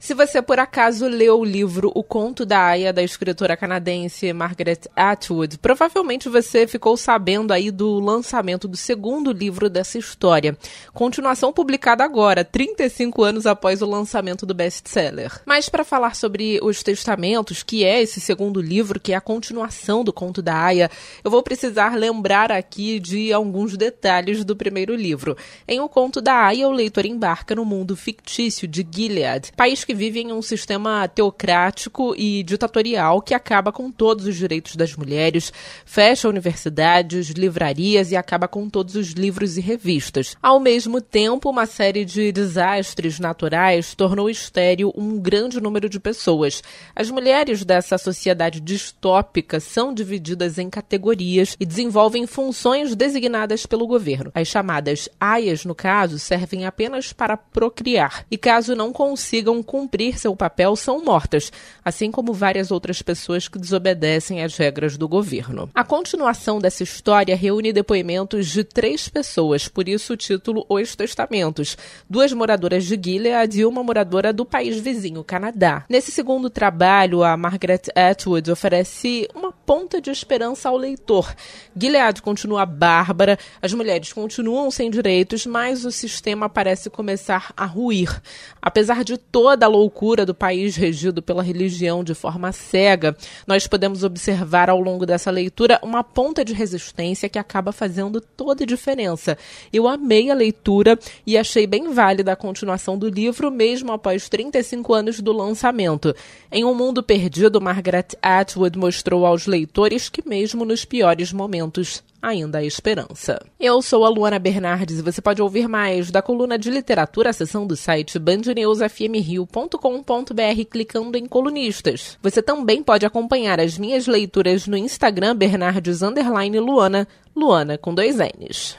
Se você por acaso leu o livro O Conto da Aya, da escritora canadense Margaret Atwood, provavelmente você ficou sabendo aí do lançamento do segundo livro dessa história. Continuação publicada agora, 35 anos após o lançamento do best-seller. Mas para falar sobre os testamentos, que é esse segundo livro, que é a continuação do Conto da Aya, eu vou precisar lembrar aqui de alguns detalhes do primeiro livro. Em O Conto da Aya, o leitor embarca no mundo fictício de Gilead, país que que vive em um sistema teocrático e ditatorial que acaba com todos os direitos das mulheres, fecha universidades, livrarias e acaba com todos os livros e revistas. Ao mesmo tempo, uma série de desastres naturais tornou estéril um grande número de pessoas. As mulheres dessa sociedade distópica são divididas em categorias e desenvolvem funções designadas pelo governo. As chamadas aias, no caso, servem apenas para procriar e, caso não consigam cumprir seu papel são mortas, assim como várias outras pessoas que desobedecem às regras do governo. A continuação dessa história reúne depoimentos de três pessoas, por isso o título Os Testamentos, duas moradoras de Gilead e uma moradora do país vizinho, Canadá. Nesse segundo trabalho, a Margaret Atwood oferece uma ponta de esperança ao leitor. Gilead continua bárbara, as mulheres continuam sem direitos, mas o sistema parece começar a ruir. Apesar de toda a loucura do país regido pela religião de forma cega, nós podemos observar ao longo dessa leitura uma ponta de resistência que acaba fazendo toda a diferença. Eu amei a leitura e achei bem válida a continuação do livro, mesmo após 35 anos do lançamento. Em Um Mundo Perdido, Margaret Atwood mostrou aos leitores que, mesmo nos piores momentos, ainda há esperança. Eu sou a Luana Bernardes e você pode ouvir mais da coluna de literatura, seção do site bandnewsfmrio.com.br clicando em colunistas. Você também pode acompanhar as minhas leituras no Instagram Bernardes Luana, Luana com dois N's.